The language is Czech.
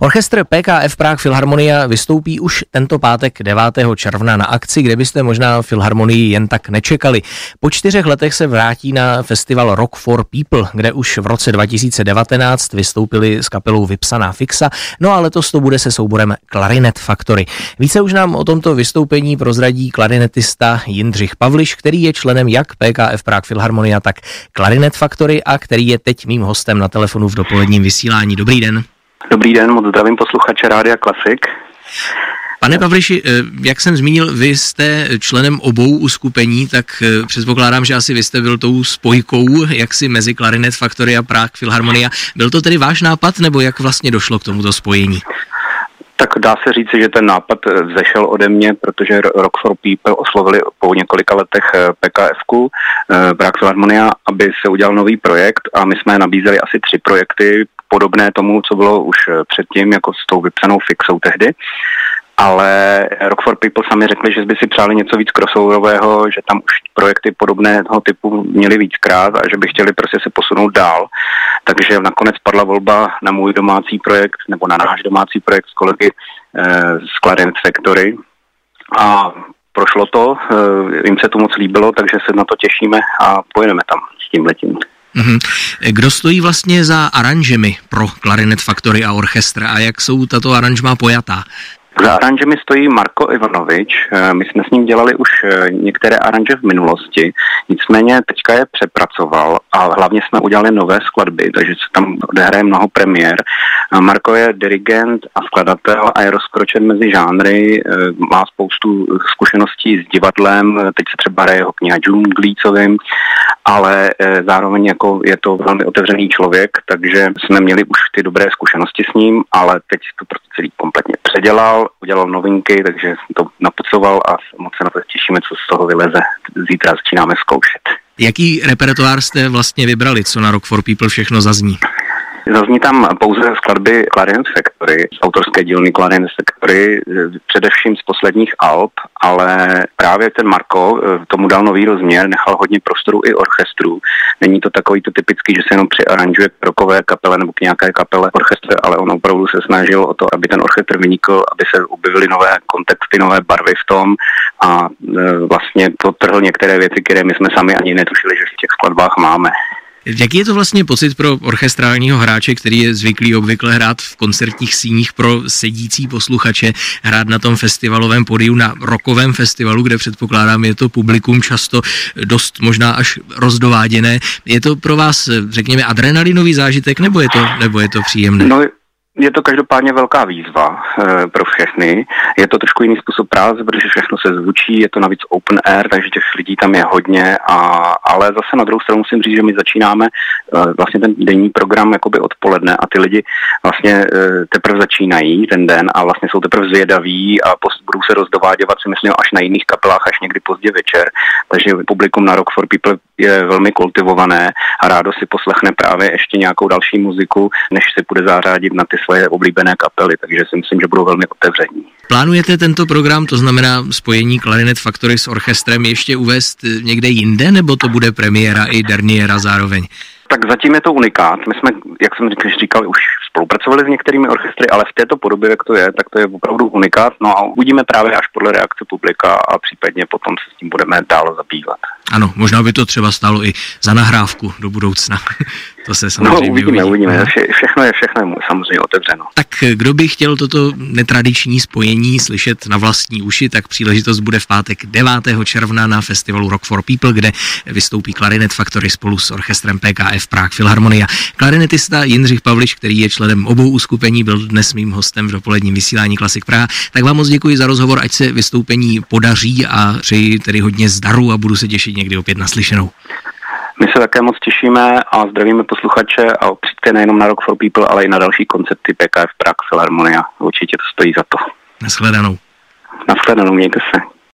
Orchestr PKF Prague Filharmonia vystoupí už tento pátek 9. června na akci, kde byste možná Filharmonii jen tak nečekali. Po čtyřech letech se vrátí na festival Rock for People, kde už v roce 2019 vystoupili s kapelou Vypsaná Fixa, no a letos to bude se souborem Clarinet Factory. Více už nám o tomto vystoupení prozradí klarinetista Jindřich Pavliš, který je členem jak PKF Prague Filharmonia, tak Clarinet Factory a který je teď mým hostem na telefonu v dopoledním vysílání. Dobrý den. Dobrý den, moc zdravím posluchače Rádia Klasik. Pane Pavliši, eh, jak jsem zmínil, vy jste členem obou uskupení, tak eh, předpokládám, že asi vy jste byl tou spojkou, jaksi mezi Clarinet Factory a Prague Philharmonia. Byl to tedy váš nápad, nebo jak vlastně došlo k tomuto spojení? Tak dá se říci, že ten nápad eh, vzešel ode mě, protože Rock for People oslovili po několika letech PKF-ku, Prague Philharmonia, aby se udělal nový projekt a my jsme nabízeli asi tři projekty podobné tomu, co bylo už eh, předtím, jako s tou vypsanou fixou tehdy. Ale Rock for People sami řekli, že by si přáli něco víc crossoverového, že tam už projekty podobného typu měli víckrát a že by chtěli prostě se posunout dál. Takže nakonec padla volba na můj domácí projekt, nebo na náš domácí projekt s kolegy eh, z Clarence Factory. A prošlo to, eh, jim se to moc líbilo, takže se na to těšíme a pojedeme tam s tím letím. Mm-hmm. Kdo stojí vlastně za aranžemi pro Clarinet Factory a orchestr a jak jsou tato aranžma pojatá? Za aranžemi stojí Marko Ivanovič. Eh, my jsme s ním dělali už eh, některé aranže v minulosti, nicméně teďka je přepracoval a hlavně jsme udělali nové skladby, takže se tam odehraje mnoho premiér. Marko je dirigent a skladatel a je rozkročen mezi žánry, eh, má spoustu zkušeností s divadlem, teď se třeba hraje jeho kniha Džunglícovým, ale zároveň jako je to velmi otevřený člověk, takže jsme měli už ty dobré zkušenosti s ním, ale teď to celý kompletně předělal, udělal novinky, takže jsem to napucoval a moc se na to těšíme, co z toho vyleze. Zítra začínáme zkoušet. Jaký repertoár jste vlastně vybrali, co na Rock for People všechno zazní? Zazní tam pouze skladby Clarinet Factory, z autorské dílny Clarinet Factory, především z posledních alb, ale právě ten Marko eh, tomu dal nový rozměr, nechal hodně prostoru i orchestru. Není to takový to typický, že se jenom přiaranžuje k rokové kapele nebo k nějaké kapele orchestr, ale on opravdu se snažil o to, aby ten orchestr vynikl, aby se objevily nové kontexty, nové barvy v tom a e, vlastně to trhl některé věci, které my jsme sami ani netušili, že v těch skladbách máme. Jaký je to vlastně pocit pro orchestrálního hráče, který je zvyklý obvykle hrát v koncertních síních pro sedící posluchače, hrát na tom festivalovém podiu, na rokovém festivalu, kde předpokládám je to publikum často dost možná až rozdováděné. Je to pro vás, řekněme, adrenalinový zážitek, nebo je to, nebo je to příjemné? No, je to každopádně velká výzva e, pro všechny. Je to trošku jiný způsob práce, protože všechno se zvučí, je to navíc open air, takže těch lidí tam je hodně, a, ale zase na druhou stranu musím říct, že my začínáme e, vlastně ten denní program jakoby odpoledne a ty lidi vlastně e, teprve začínají ten den a vlastně jsou teprve zvědaví a post, budou se rozdováděvat si myslím až na jiných kapelách, až někdy pozdě večer. Takže publikum na Rock for People je velmi kultivované a rádo si poslechne právě ještě nějakou další muziku, než se bude zářádit na ty svoje oblíbené kapely, takže si myslím, že budou velmi otevření. Plánujete tento program, to znamená spojení Clarinet Factory s orchestrem, ještě uvést někde jinde, nebo to bude premiéra i derniéra zároveň? Tak zatím je to unikát. My jsme, jak jsem říkal, už spolupracovali s některými orchestry, ale v této podobě, jak to je, tak to je opravdu unikát. No a uvidíme právě až podle reakce publika a případně potom se s tím budeme dál zabývat. Ano, možná by to třeba stalo i za nahrávku do budoucna. to se samozřejmě no, uvidíme, uvidí. uvidíme. Vše, všechno je všechno je samozřejmě otevřeno. Tak kdo by chtěl toto netradiční spojení slyšet na vlastní uši, tak příležitost bude v pátek 9. června na festivalu Rock for People, kde vystoupí Clarinet Factory spolu s orchestrem PKF Prague Philharmonia. Klarinetista Jindřich Pavliš, který je členem obou uskupení, byl dnes mým hostem v dopoledním vysílání Klasik Praha. Tak vám moc děkuji za rozhovor, ať se vystoupení podaří a přeji tedy hodně zdaru a budu se těšit někdy opět naslyšenou. My se také moc těšíme a zdravíme posluchače a přijďte nejenom na Rock for People, ale i na další koncepty PKF Prague Philharmonia. Určitě to stojí za to. Naschledanou. Naschledanou, mějte se.